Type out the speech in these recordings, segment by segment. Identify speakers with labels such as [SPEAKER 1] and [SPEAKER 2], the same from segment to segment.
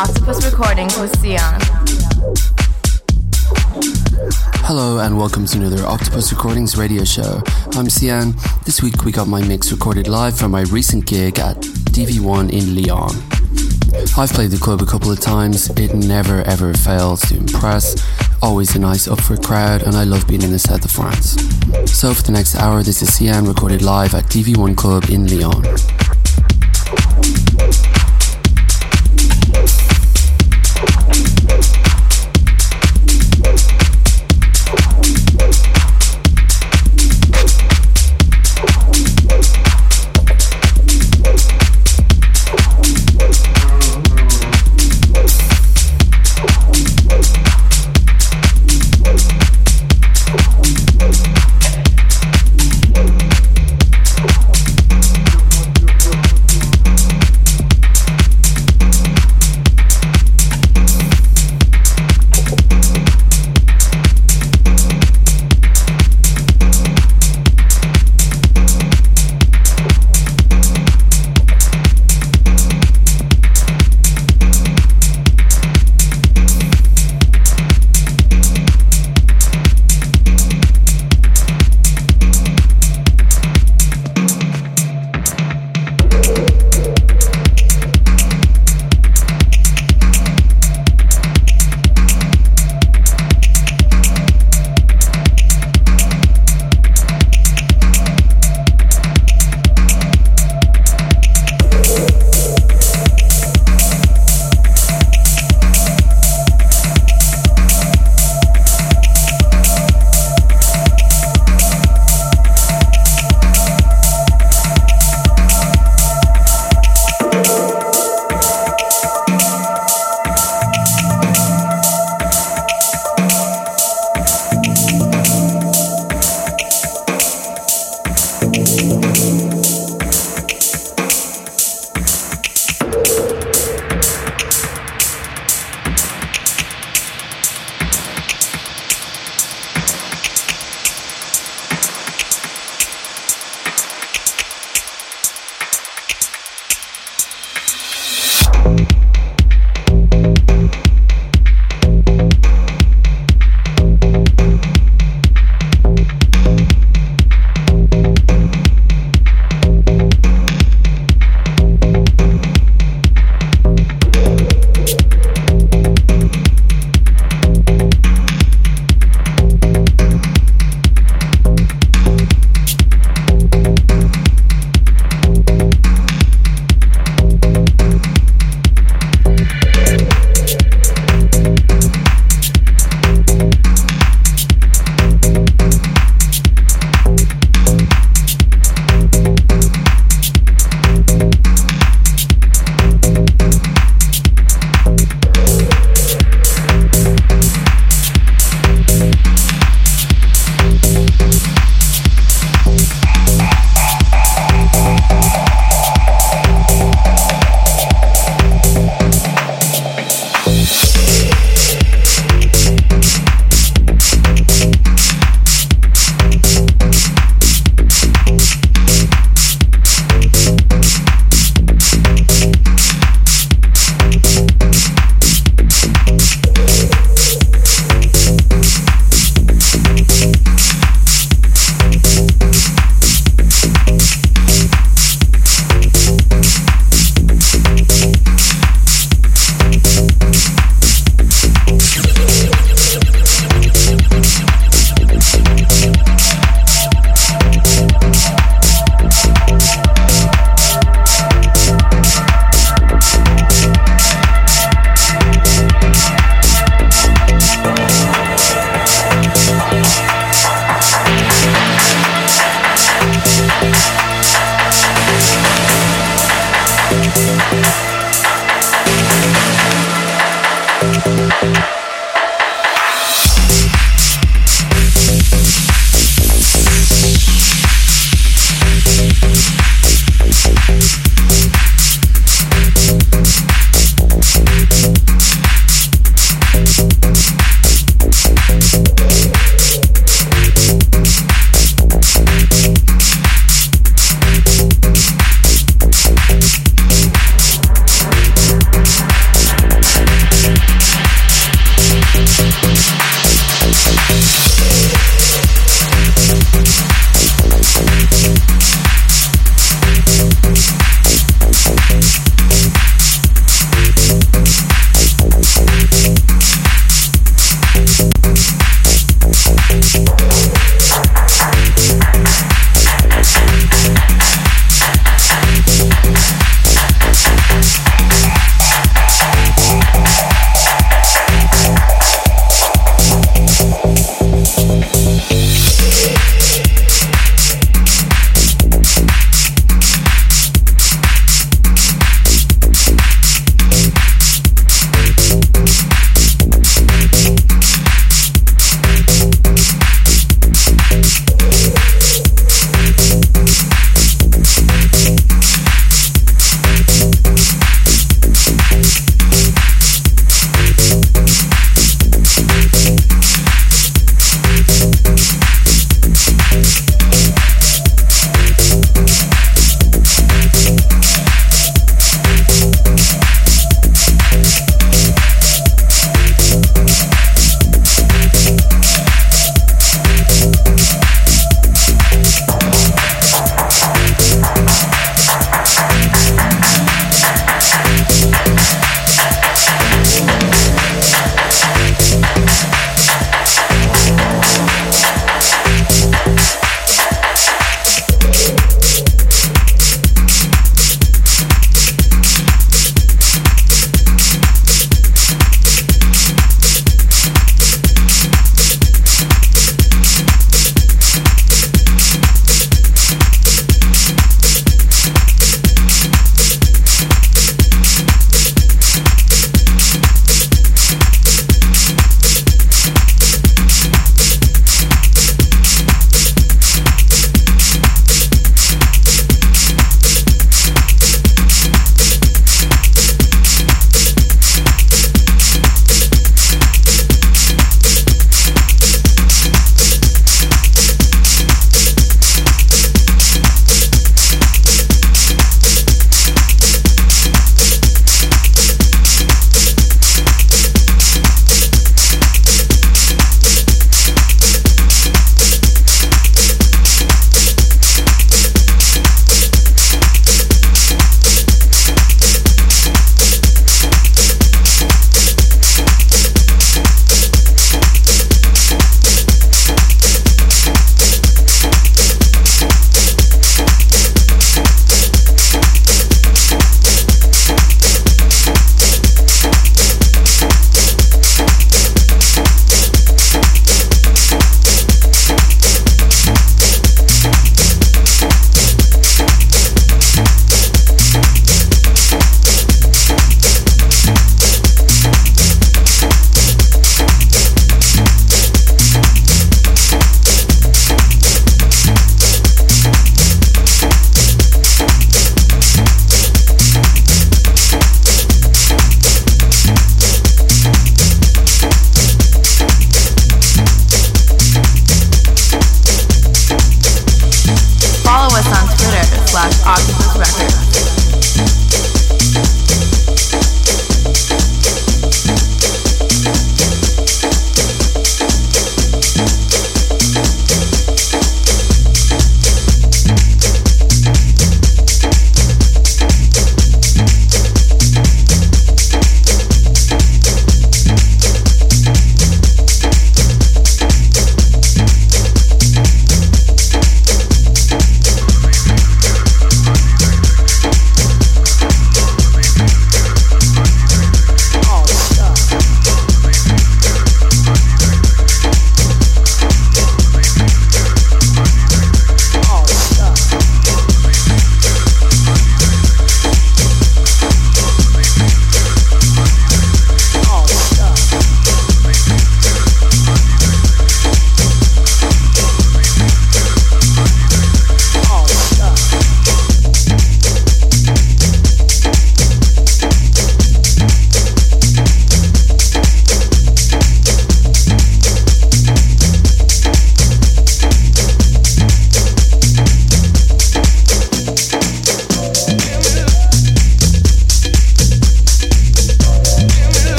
[SPEAKER 1] Octopus Recordings with Sian.
[SPEAKER 2] Hello and welcome to another Octopus Recordings radio show. I'm Sian. This week we got my mix recorded live from my recent gig at DV1 in Lyon. I've played the club a couple of times. It never ever fails to impress. Always a nice up for crowd and I love being in the south of France. So for the next hour this is Sian recorded live at DV1 Club in Lyon.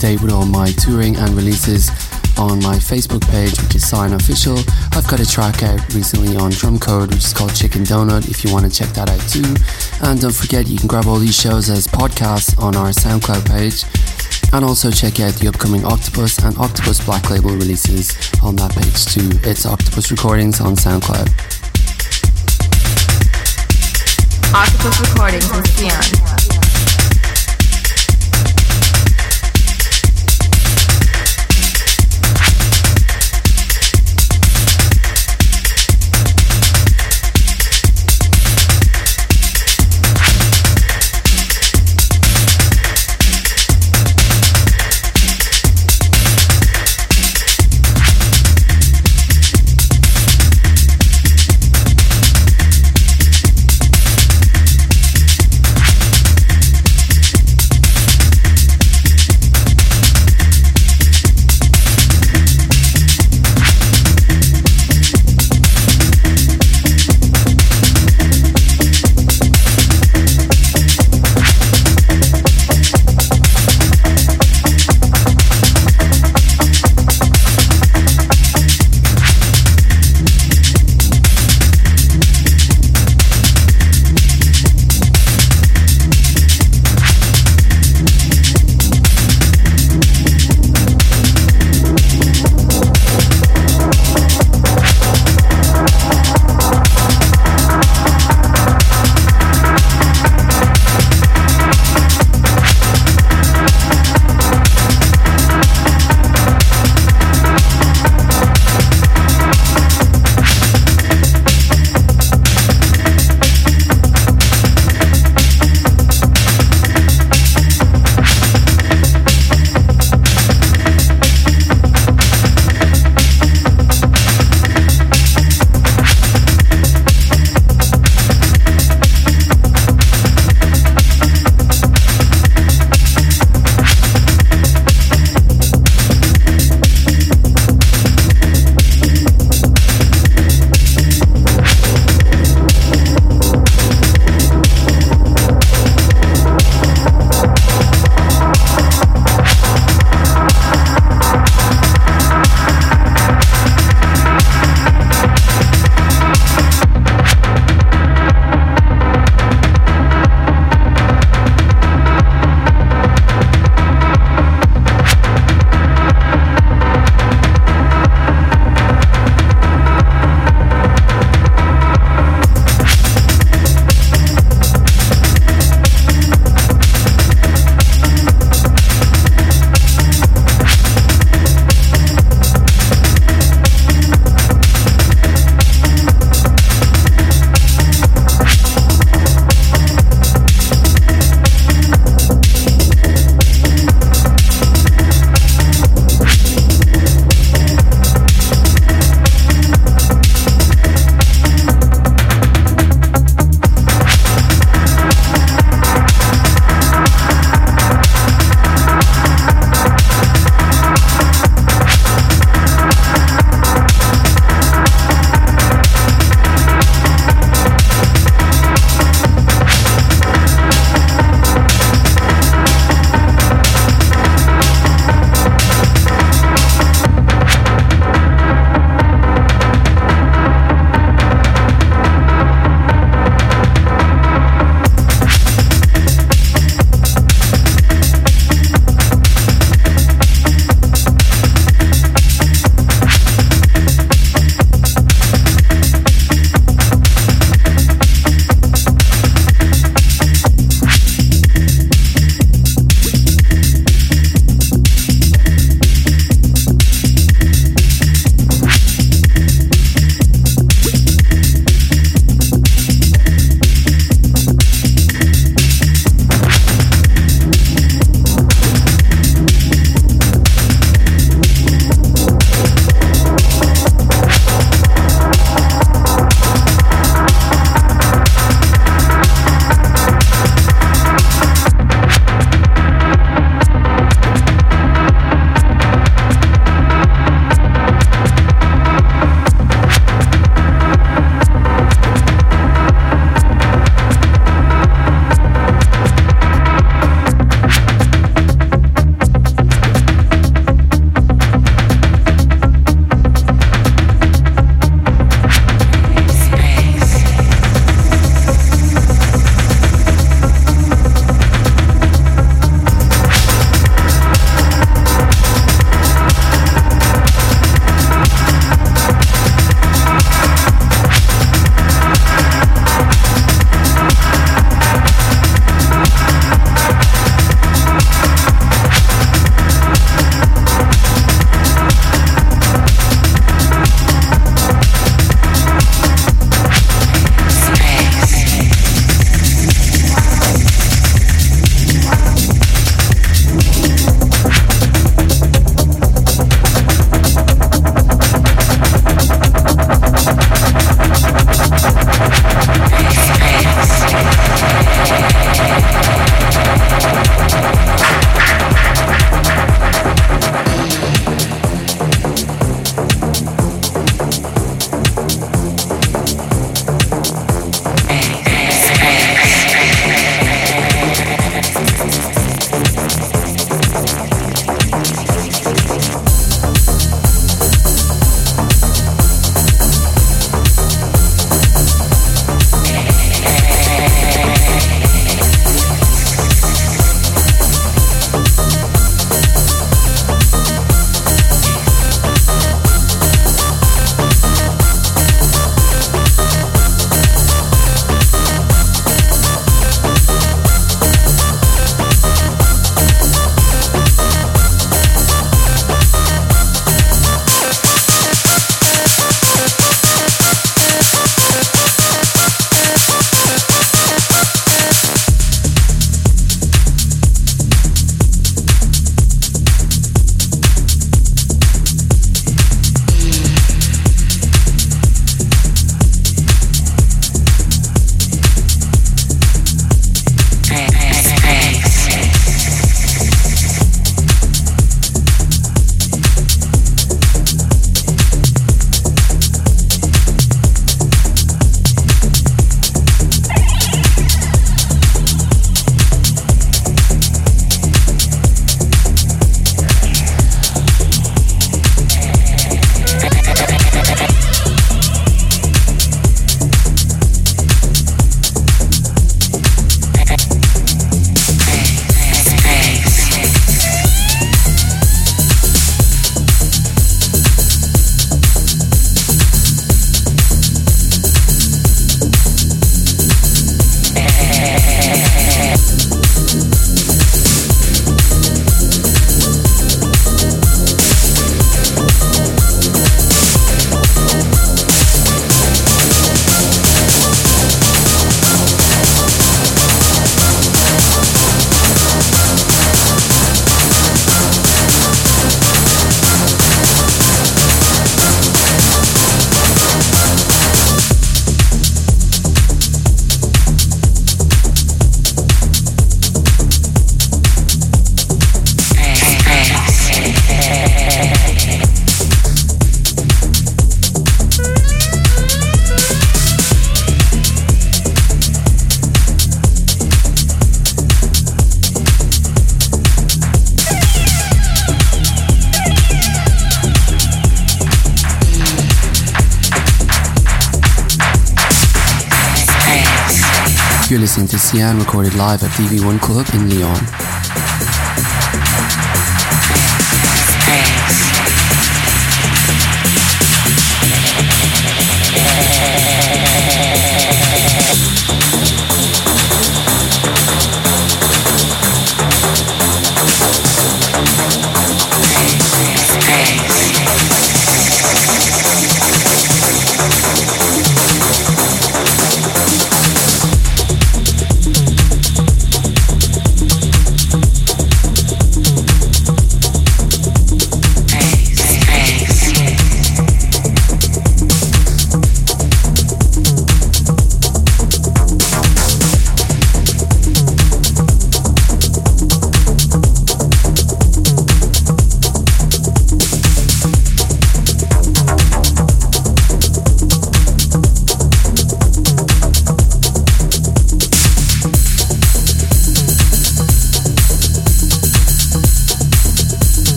[SPEAKER 2] Date with all my touring and releases on my Facebook page, which is Sian Official. I've got a track out recently on Drumcode, which is called Chicken Donut, if you want to check that out too. And don't forget, you can grab all these shows as podcasts on our SoundCloud page. And also check out the upcoming Octopus and Octopus Black Label releases on that page too. It's Octopus Recordings on SoundCloud.
[SPEAKER 1] Octopus Recordings
[SPEAKER 2] Sian. Sian recorded live at DV1 Club in Lyon.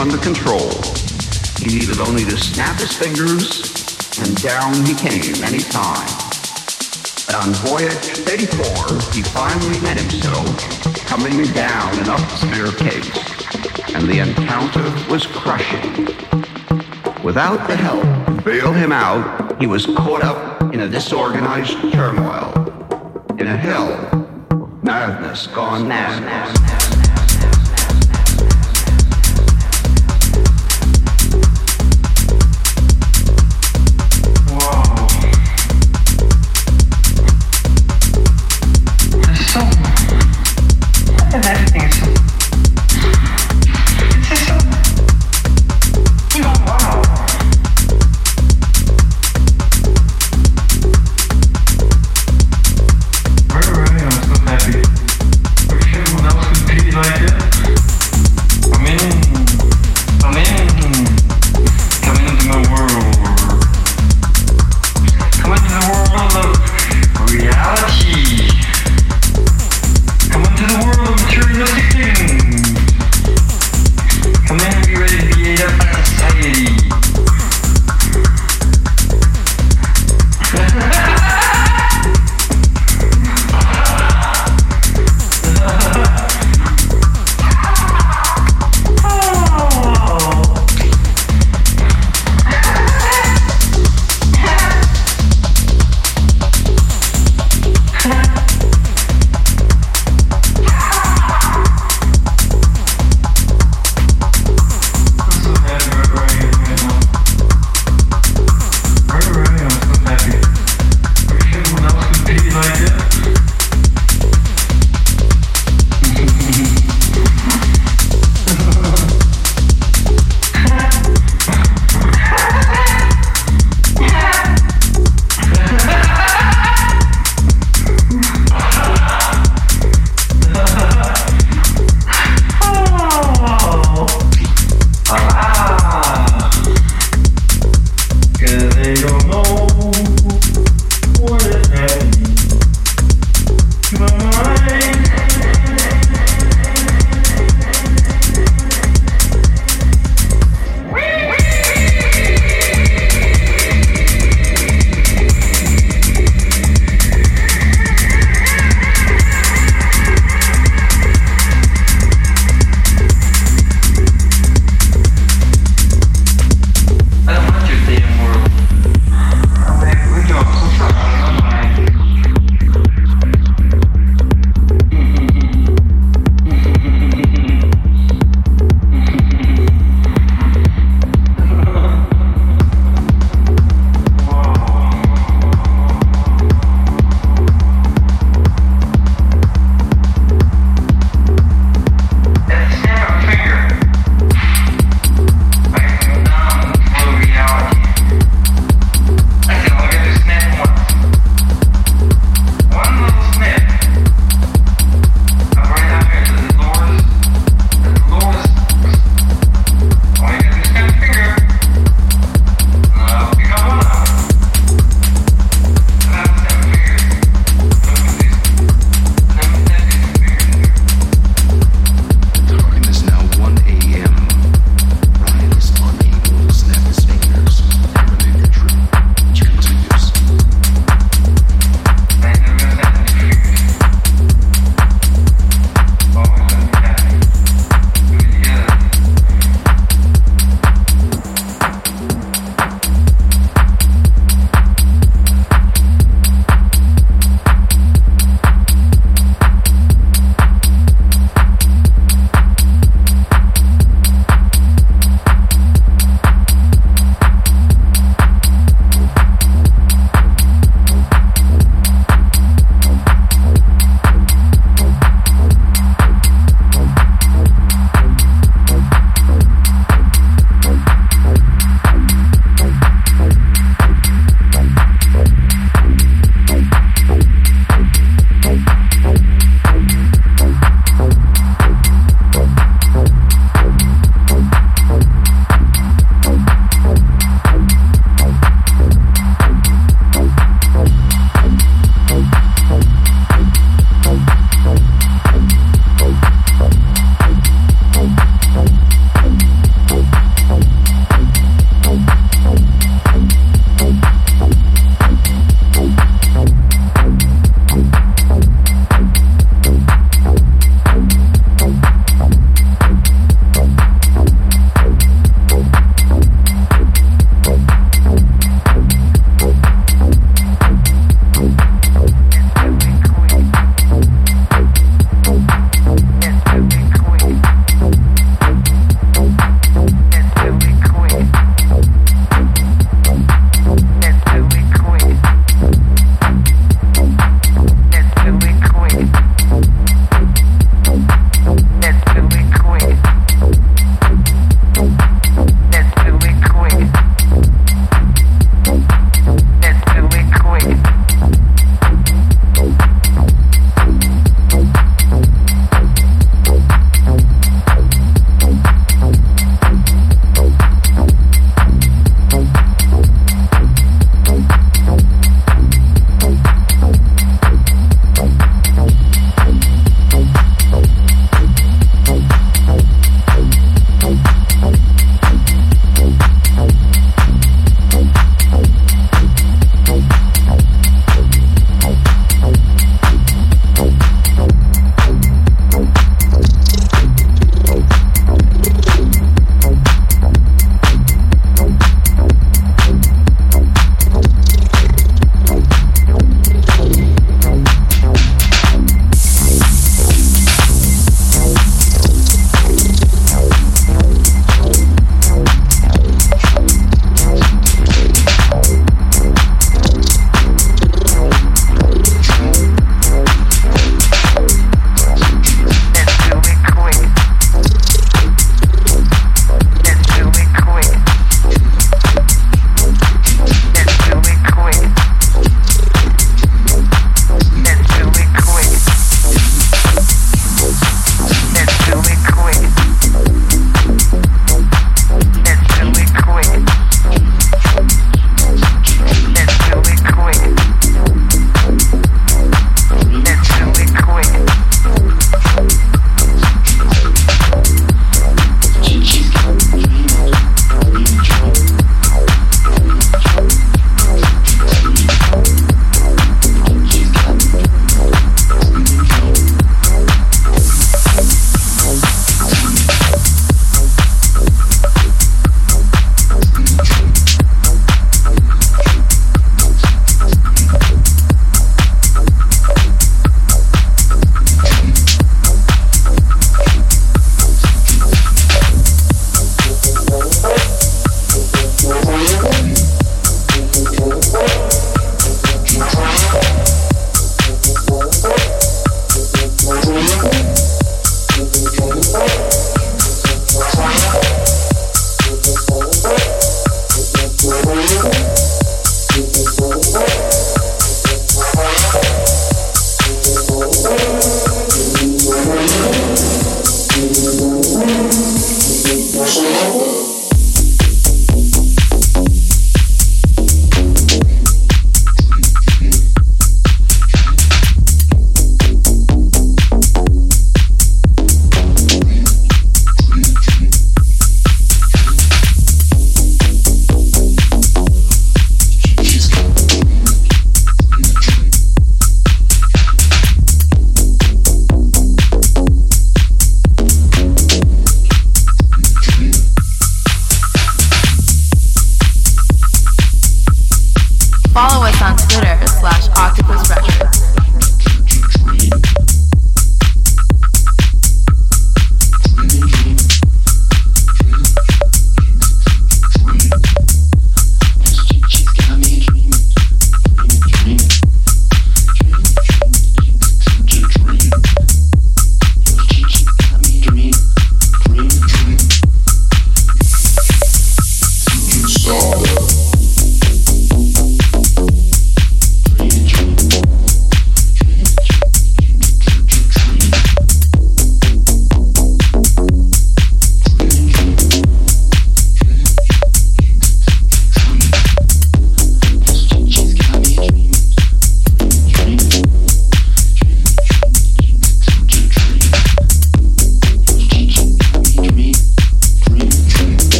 [SPEAKER 3] Under control. He needed only to snap his fingers, and down he came any time. But on voyage 34, he finally met himself coming down an upstairs and the encounter was crushing. Without the help to bail him out, he was caught up in a disorganized turmoil, in a hell madness gone mad.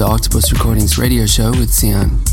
[SPEAKER 4] The Octopus Recordings radio show with Sian.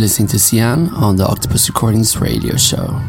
[SPEAKER 2] Listening to Sian on the Octopus Recordings radio show.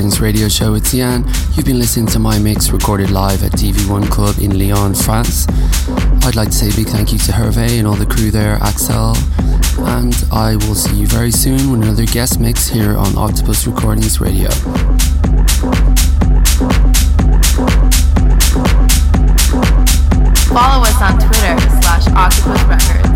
[SPEAKER 2] Radio show with Sian. You've been listening to my mix recorded live at DV1 Club in Lyon, France. I'd like to say a big thank you to Hervé and all the crew there, Axel. And I will see you very soon with another guest mix here on Octopus Recordings Radio.
[SPEAKER 1] Follow us on Twitter slash Octopus Records.